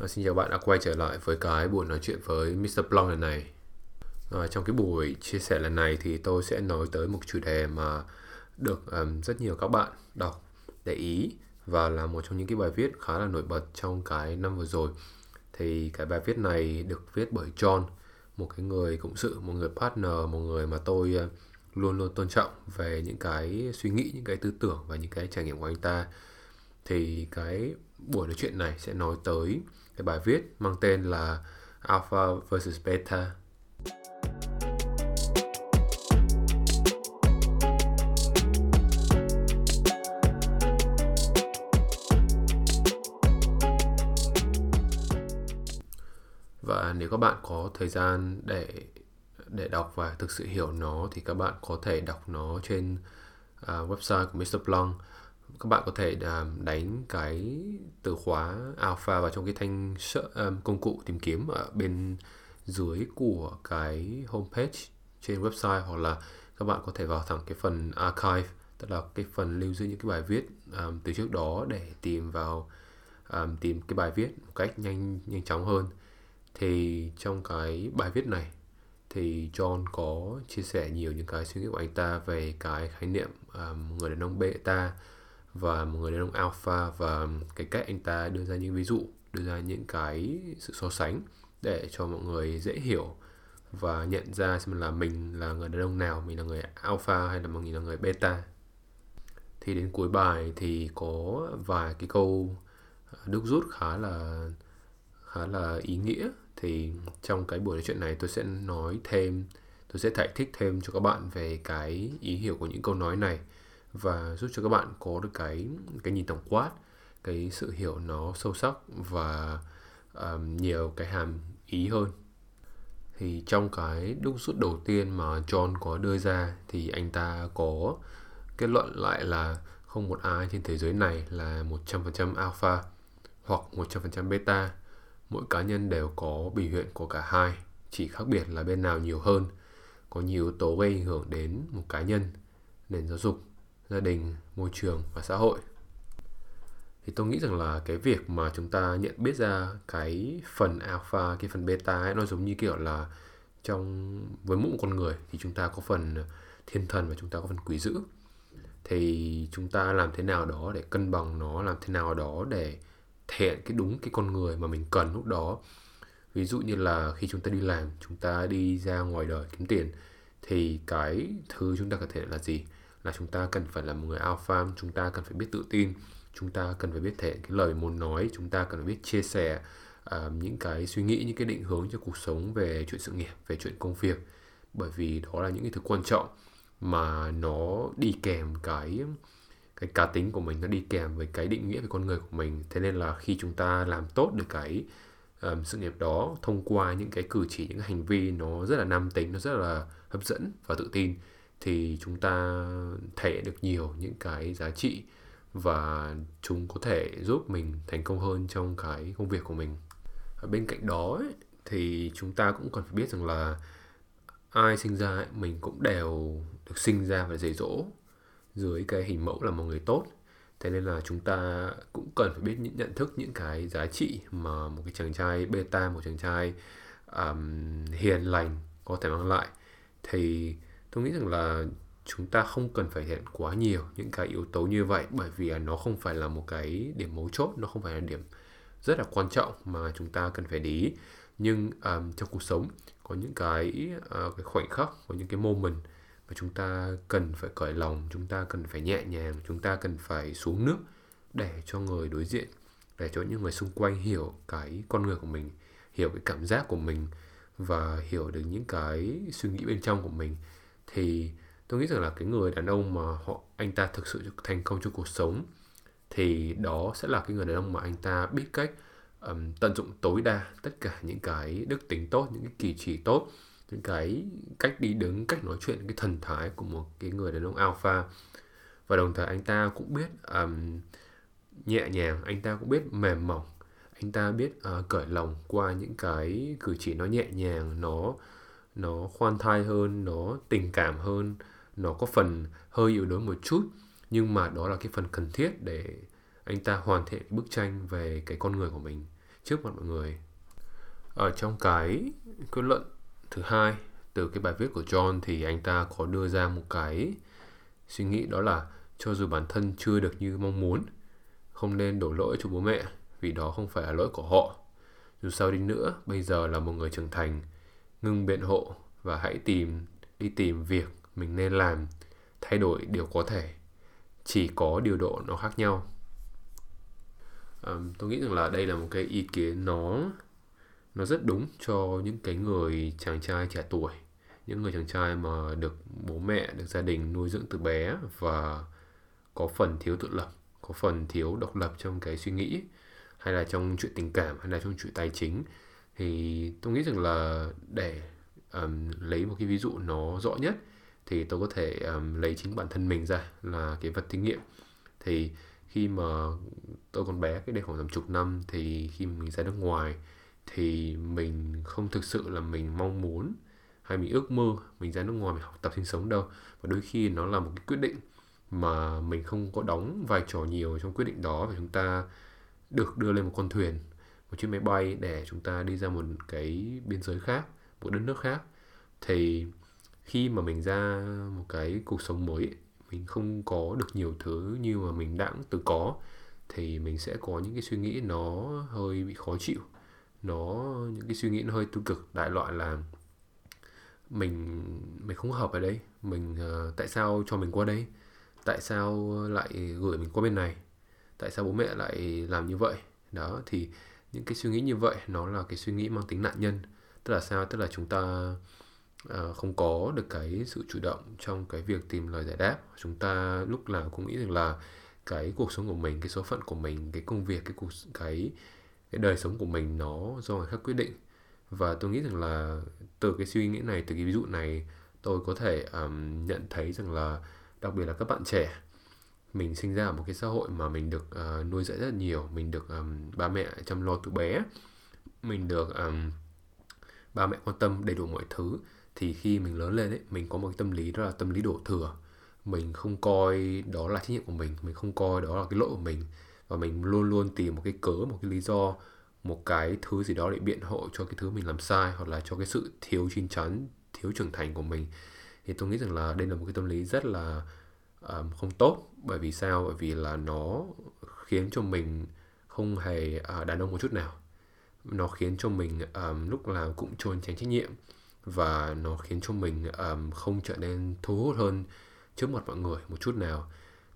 À, xin chào bạn đã quay trở lại với cái buổi nói chuyện với Mr. Plong lần này. À, trong cái buổi chia sẻ lần này thì tôi sẽ nói tới một chủ đề mà được um, rất nhiều các bạn đọc để ý và là một trong những cái bài viết khá là nổi bật trong cái năm vừa rồi. Thì cái bài viết này được viết bởi John, một cái người cộng sự, một người partner, một người mà tôi ờ, luôn luôn tôn trọng về những cái suy nghĩ, những cái tư tưởng và những cái trải nghiệm của anh ta. Thì cái buổi nói chuyện này sẽ nói tới cái bài viết mang tên là Alpha versus Beta. Và nếu các bạn có thời gian để để đọc và thực sự hiểu nó thì các bạn có thể đọc nó trên uh, website của Mr. Blanc các bạn có thể à, đánh cái từ khóa alpha vào trong cái thanh à, công cụ tìm kiếm ở bên dưới của cái homepage trên website hoặc là các bạn có thể vào thẳng cái phần archive tức là cái phần lưu giữ những cái bài viết um, từ trước đó để tìm vào um, tìm cái bài viết một cách nhanh nhanh chóng hơn. Thì trong cái bài viết này thì John có chia sẻ nhiều những cái suy nghĩ của anh ta về cái khái niệm um, người đàn ông beta và một người đàn ông alpha và cái cách anh ta đưa ra những ví dụ, đưa ra những cái sự so sánh để cho mọi người dễ hiểu và nhận ra xem là mình là người đàn ông nào, mình là người alpha hay là mình là người beta. Thì đến cuối bài thì có vài cái câu à, đúc rút khá là khá là ý nghĩa. Thì trong cái buổi nói chuyện này tôi sẽ nói thêm, tôi sẽ giải thích thêm cho các bạn về cái ý hiểu của những câu nói này và giúp cho các bạn có được cái cái nhìn tổng quát cái sự hiểu nó sâu sắc và um, nhiều cái hàm ý hơn thì trong cái đúc rút đầu tiên mà John có đưa ra thì anh ta có kết luận lại là không một ai trên thế giới này là 100% alpha hoặc 100% beta. Mỗi cá nhân đều có biểu hiện của cả hai, chỉ khác biệt là bên nào nhiều hơn. Có nhiều yếu tố gây ảnh hưởng đến một cá nhân, nền giáo dục, gia đình, môi trường và xã hội. Thì tôi nghĩ rằng là cái việc mà chúng ta nhận biết ra cái phần alpha, cái phần beta ấy, nó giống như kiểu là trong với mỗi một con người thì chúng ta có phần thiên thần và chúng ta có phần quỷ dữ. Thì chúng ta làm thế nào đó để cân bằng nó làm thế nào đó để thể hiện cái đúng cái con người mà mình cần lúc đó. Ví dụ như là khi chúng ta đi làm chúng ta đi ra ngoài đời kiếm tiền thì cái thứ chúng ta có thể là gì? Là chúng ta cần phải là một người alpha chúng ta cần phải biết tự tin chúng ta cần phải biết thể cái lời muốn nói chúng ta cần phải biết chia sẻ uh, những cái suy nghĩ những cái định hướng cho cuộc sống về chuyện sự nghiệp về chuyện công việc. Bởi vì đó là những cái thứ quan trọng mà nó đi kèm cái cái cá tính của mình nó đi kèm với cái định nghĩa về con người của mình. Thế nên là khi chúng ta làm tốt được cái um, sự nghiệp đó thông qua những cái cử chỉ những cái hành vi nó rất là nam tính nó rất là hấp dẫn và tự tin thì chúng ta thể được nhiều những cái giá trị và chúng có thể giúp mình thành công hơn trong cái công việc của mình. Ở bên cạnh đó ấy, thì chúng ta cũng cần phải biết rằng là ai sinh ra ấy, mình cũng đều được sinh ra và dạy dỗ dưới cái hình mẫu là một người tốt. Thế nên là chúng ta cũng cần phải biết những nhận thức những cái giá trị mà một cái chàng trai beta một chàng trai um, hiền lành có thể mang lại. Thì tôi nghĩ rằng là chúng ta không cần phải hiện quá nhiều những cái yếu tố như vậy bởi vì nó không phải là một cái điểm mấu chốt nó không phải là điểm rất là quan trọng mà chúng ta cần phải để ý. Nhưng um, trong cuộc sống có những cái uh, cái khoảnh khắc có những cái moment mà chúng ta cần phải cởi lòng chúng ta cần phải nhẹ nhàng chúng ta cần phải xuống nước để cho người đối diện để cho những người xung quanh hiểu cái con người của mình hiểu cái cảm giác của mình và hiểu được những cái suy nghĩ bên trong của mình thì tôi nghĩ rằng là cái người đàn ông mà họ anh ta thực sự thành công trong cuộc sống thì đó sẽ là cái người đàn ông mà anh ta biết cách um, tận dụng tối đa tất cả những cái đức tính tốt những cái kỳ chỉ tốt những cái cách đi đứng cách nói chuyện cái thần thái của một cái người đàn ông alpha. Và đồng thời anh ta cũng biết um, nhẹ nhàng anh ta cũng biết mềm mỏng anh ta biết uh, cởi lòng qua những cái cử chỉ nó nhẹ nhàng nó nó khoan thai hơn, nó tình cảm hơn, nó có phần hơi yếu đuối một chút. Nhưng mà đó là cái phần cần thiết để anh ta hoàn thiện bức tranh về cái con người của mình trước mặt mọi người. Ở trong cái kết luận thứ hai từ cái bài viết của John thì anh ta có đưa ra một cái suy nghĩ đó là cho dù bản thân chưa được như mong muốn, không nên đổ lỗi cho bố mẹ vì đó không phải là lỗi của họ. Dù sao đi nữa, bây giờ là một người trưởng thành ngưng biện hộ và hãy tìm đi tìm việc mình nên làm thay đổi điều có thể chỉ có điều độ nó khác nhau. Um, tôi nghĩ rằng là đây là một cái ý kiến nó nó rất đúng cho những cái người chàng trai trẻ tuổi những người chàng trai mà được bố mẹ được gia đình nuôi dưỡng từ bé và có phần thiếu tự lập có phần thiếu độc lập trong cái suy nghĩ hay là trong chuyện tình cảm hay là trong chuyện tài chính thì tôi nghĩ rằng là để um, lấy một cái ví dụ nó rõ nhất thì tôi có thể um, lấy chính bản thân mình ra là cái vật thí nghiệm. Thì khi mà tôi còn bé cái đây khoảng tầm chục năm thì khi mình ra nước ngoài thì mình không thực sự là mình mong muốn hay mình ước mơ mình ra nước ngoài mình học tập sinh sống đâu. Và đôi khi nó là một cái quyết định mà mình không có đóng vai trò nhiều trong quyết định đó và chúng ta được đưa lên một con thuyền một chiếc máy bay để chúng ta đi ra một cái biên giới khác một đất nước khác. Thì khi mà mình ra một cái cuộc sống mới mình không có được nhiều thứ như mà mình đã từng có thì mình sẽ có những cái suy nghĩ nó hơi bị khó chịu. Nó những cái suy nghĩ nó hơi tiêu cực. Đại loại là mình mình không hợp ở đây. Mình uh, tại sao cho mình qua đây? Tại sao lại gửi mình qua bên này? Tại sao bố mẹ lại làm như vậy? Đó thì những cái suy nghĩ như vậy nó là cái suy nghĩ mang tính nạn nhân. Tức là sao? Tức là chúng ta uh, không có được cái sự chủ động trong cái việc tìm lời giải đáp. Chúng ta lúc nào cũng nghĩ rằng là cái cuộc sống của mình cái số phận của mình cái công việc cái cuộc cái cái đời sống của mình nó do người khác quyết định. Và tôi nghĩ rằng là từ cái suy nghĩ này từ cái ví dụ này tôi có thể um, nhận thấy rằng là đặc biệt là các bạn trẻ mình sinh ra ở một cái xã hội mà mình được uh, nuôi dạy rất nhiều mình được um, ba mẹ chăm lo từ bé mình được um, ba mẹ quan tâm đầy đủ mọi thứ thì khi mình lớn lên ấy mình có một cái tâm lý đó là tâm lý đổ thừa. Mình không coi đó là trách nhiệm của mình mình không coi đó là cái lỗi của mình và mình luôn luôn tìm một cái cớ một cái lý do một cái thứ gì đó để biện hộ cho cái thứ mình làm sai hoặc là cho cái sự thiếu chín chắn thiếu trưởng thành của mình. Thì tôi nghĩ rằng là đây là một cái tâm lý rất là um, không tốt bởi vì sao? Bởi vì là nó khiến cho mình không hề uh, đàn ông một chút nào. Nó khiến cho mình um, lúc nào cũng trốn tránh trách nhiệm và nó khiến cho mình um, không trở nên thu hút hơn trước mặt mọi người một chút nào.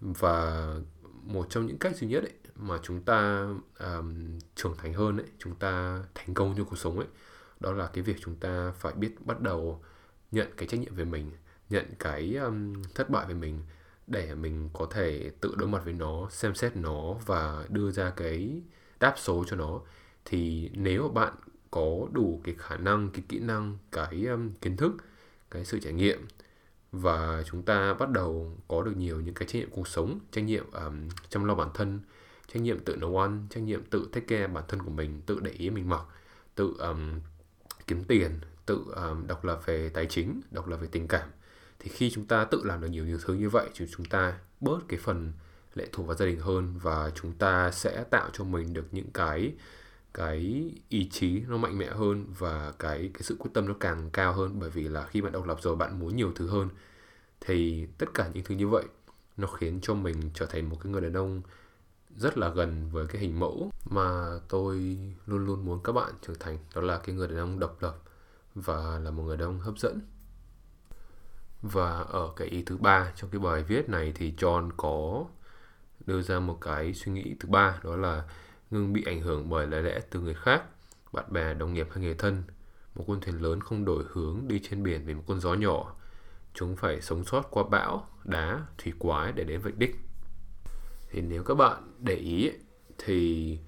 Và một trong những cách duy nhất ấy, mà chúng ta um, trưởng thành hơn ấy, chúng ta thành công trong cuộc sống ấy, đó là cái việc chúng ta phải biết bắt đầu nhận cái trách nhiệm về mình, nhận cái um, thất bại về mình để mình có thể tự đối mặt với nó, xem xét nó và đưa ra cái đáp số cho nó. Thì nếu bạn có đủ cái khả năng, cái kỹ năng, cái um, kiến thức, cái sự trải nghiệm và chúng ta bắt đầu có được nhiều những cái trách nhiệm cuộc sống trách nhiệm um, chăm lo bản thân trách nhiệm tự nấu ăn trách nhiệm tự take care bản thân của mình tự để ý mình mặc tự um, kiếm tiền tự um, độc lập về tài chính độc lập về tình cảm thì khi chúng ta tự làm được nhiều nhiều thứ như vậy, thì chúng ta bớt cái phần lệ thuộc vào gia đình hơn và chúng ta sẽ tạo cho mình được những cái cái ý chí nó mạnh mẽ hơn và cái cái sự quyết tâm nó càng cao hơn. Bởi vì là khi bạn độc lập rồi, bạn muốn nhiều thứ hơn. Thì tất cả những thứ như vậy nó khiến cho mình trở thành một cái người đàn ông rất là gần với cái hình mẫu mà tôi luôn luôn muốn các bạn trở thành. Đó là cái người đàn ông độc lập và là một người đàn ông hấp dẫn và ở cái ý thứ ba trong cái bài viết này thì John có đưa ra một cái suy nghĩ thứ ba đó là ngừng bị ảnh hưởng bởi lời lẽ từ người khác, bạn bè, đồng nghiệp hay người thân. Một con thuyền lớn không đổi hướng đi trên biển vì một con gió nhỏ. Chúng phải sống sót qua bão, đá, thủy quái để đến vạch đích. Thì nếu các bạn để ý thì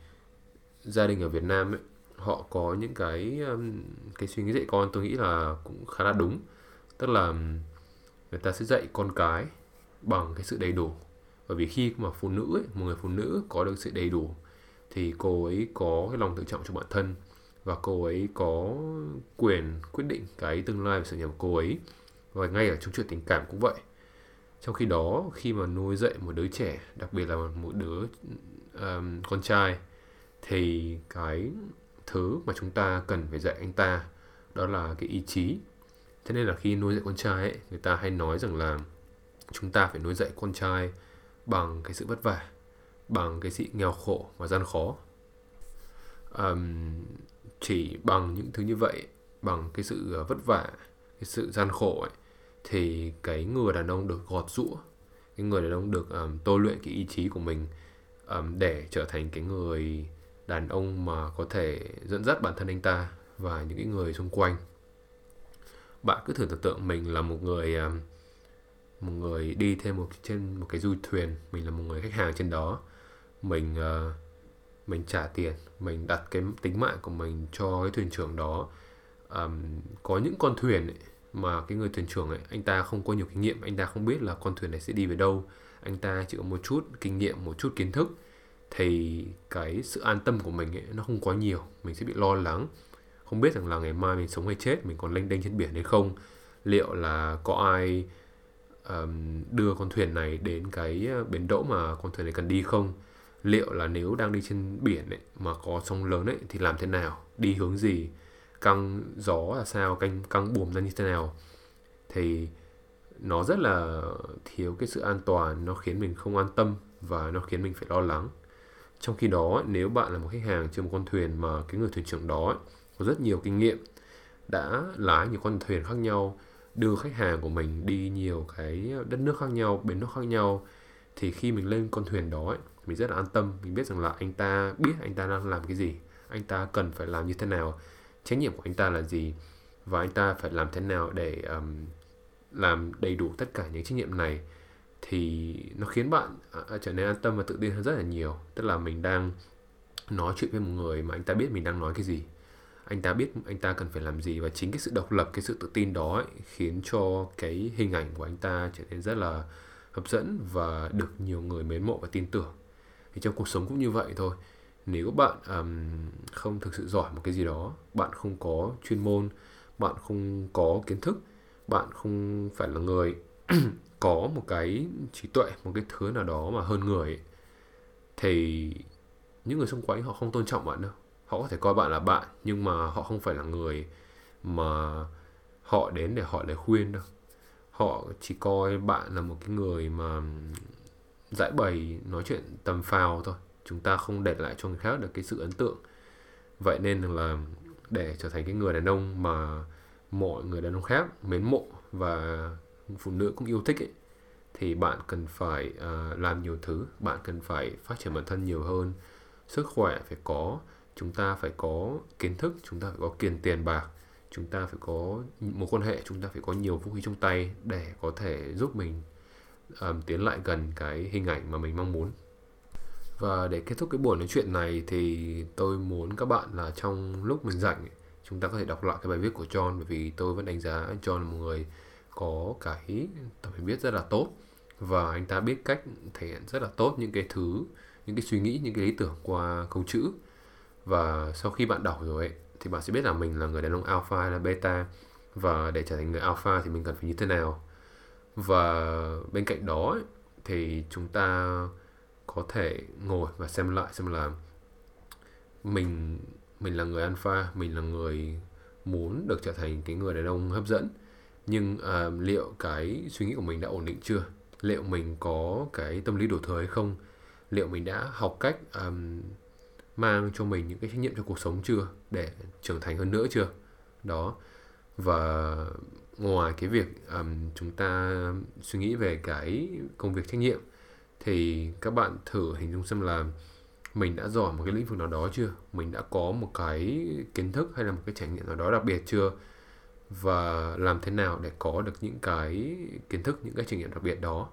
gia đình ở Việt Nam ấy, họ có những cái um, cái suy nghĩ dạy con tôi nghĩ là cũng khá là đúng. Tức là um, người ta sẽ dạy con cái bằng cái sự đầy đủ. Bởi vì khi mà phụ nữ ấy, một người phụ nữ có được sự đầy đủ thì cô ấy có cái lòng tự trọng cho bản thân và cô ấy có quyền quyết định cái tương lai và sự nghiệp của cô ấy. Và ngay ở trong chuyện tình cảm cũng vậy. Trong khi đó khi mà nuôi dạy một đứa trẻ đặc biệt là một đứa um, con trai thì cái thứ mà chúng ta cần phải dạy anh ta đó là cái ý chí thế nên là khi nuôi dạy con trai ấy người ta hay nói rằng là chúng ta phải nuôi dạy con trai bằng cái sự vất vả bằng cái sự nghèo khổ và gian khó. Um, chỉ bằng những thứ như vậy bằng cái sự ờ, vất vả cái sự gian khổ ấy thì cái người đàn ông được gọt rũa cái người đàn ông được um, tôi luyện cái ý chí của mình um, để trở thành cái người đàn ông mà có thể dẫn dắt bản thân anh ta và những cái người xung quanh bạn cứ thử tưởng tượng mình là một người à, một người đi thêm một trên một cái du thuyền mình là một người khách hàng trên đó. Mình uh, mình trả tiền mình đặt cái tính mạng của mình cho cái thuyền trưởng đó. Um, có những con thuyền ấy, mà cái người thuyền trưởng ấy anh ta không có nhiều kinh nghiệm anh ta không biết là con thuyền này sẽ đi về đâu. Anh ta chỉ có một chút kinh nghiệm một chút kiến thức. Thì cái sự an tâm của mình ấy, nó không quá nhiều mình sẽ bị lo lắng không biết rằng là ngày mai mình sống hay chết mình còn lênh đênh trên biển hay không. Liệu là có ai um, đưa con thuyền này đến cái ờ, bến đỗ mà con thuyền này cần đi không? Liệu là nếu đang đi trên biển ấy, mà có sóng lớn ấy thì làm thế nào? Đi hướng gì? Căng gió là sao? Căng căng buồm ra như thế nào? Thì nó rất là thiếu cái sự an toàn nó khiến mình không an tâm và nó khiến mình phải lo lắng. Trong khi đó nếu bạn là một khách hàng trên một con thuyền mà cái người thuyền trưởng đó có rất nhiều kinh nghiệm đã lái nhiều con thuyền khác nhau đưa khách hàng của mình đi nhiều cái đất nước khác nhau bến nước khác nhau. Thì khi mình lên con thuyền đó mình rất là an tâm mình biết rằng là anh ta biết anh ta đang làm cái gì anh ta cần phải làm như thế nào trách nhiệm của anh ta là gì và anh ta phải làm thế nào để um, làm đầy đủ tất cả những trách nhiệm này. Thì nó khiến bạn uh, trở nên an tâm và tự tin hơn rất là nhiều. Tức là mình đang nói chuyện với một người mà anh ta biết mình đang nói cái gì anh ta biết anh ta cần phải làm gì và chính cái sự độc lập cái sự tự tin đó ấy, khiến cho cái hình ảnh của anh ta trở nên rất là hấp dẫn và được nhiều người mến mộ và tin tưởng. Thì trong cuộc sống cũng như vậy thôi. Nếu bạn um, không thực sự giỏi một cái gì đó bạn không có chuyên môn bạn không có kiến thức bạn không phải là người có một cái trí tuệ một cái thứ nào đó mà hơn người ấy, thì những người xung quanh họ không tôn trọng bạn đâu họ có thể coi bạn là bạn nhưng mà họ không phải là người mà họ đến để hỏi lời khuyên đâu. Họ chỉ coi bạn là một cái người mà giải bày nói chuyện tầm phào thôi. Chúng ta không để lại cho người khác được cái sự ấn tượng. Vậy nên là để trở thành cái người đàn ông mà mọi người đàn ông khác mến mộ và phụ nữ cũng yêu thích ấy, thì bạn cần phải uh, làm nhiều thứ. Bạn cần phải phát triển bản thân nhiều hơn. Sức khỏe phải có chúng ta phải có kiến thức chúng ta phải có tiền tiền bạc chúng ta phải có mối quan hệ chúng ta phải có nhiều vũ khí trong tay để có thể giúp mình um, tiến lại gần cái hình ảnh mà mình mong muốn. Và để kết thúc cái buổi nói chuyện này thì tôi muốn các bạn là trong lúc mình rảnh chúng ta có thể đọc lại cái bài viết của John bởi vì tôi vẫn đánh giá John là một người có cái tầm hiểu biết rất là tốt. Và anh ta biết cách thể hiện rất là tốt những cái thứ những cái suy nghĩ những cái lý tưởng qua câu chữ và sau khi bạn đọc rồi ấy, thì bạn sẽ biết là mình là người đàn ông alpha hay là beta. Và để trở thành người alpha thì mình cần phải như thế nào. Và bên cạnh đó ấy, thì chúng ta có thể ngồi và xem lại xem là mình mình là người alpha mình là người muốn được trở thành cái người đàn ông hấp dẫn. Nhưng uh, liệu cái suy nghĩ của mình đã ổn định chưa? Liệu mình có cái tâm lý đổ thừa hay không? Liệu mình đã học cách um, mang cho mình những cái trách nhiệm cho cuộc sống chưa? Để trưởng thành hơn nữa chưa? Đó. Và ngoài cái việc um, chúng ta suy nghĩ về cái công việc trách nhiệm thì các bạn thử hình dung xem là mình đã giỏi một cái lĩnh vực nào đó chưa? Mình đã có một cái kiến thức hay là một cái trải nghiệm nào đó đặc biệt chưa? Và làm thế nào để có được những cái kiến thức những cái trải nghiệm đặc biệt đó?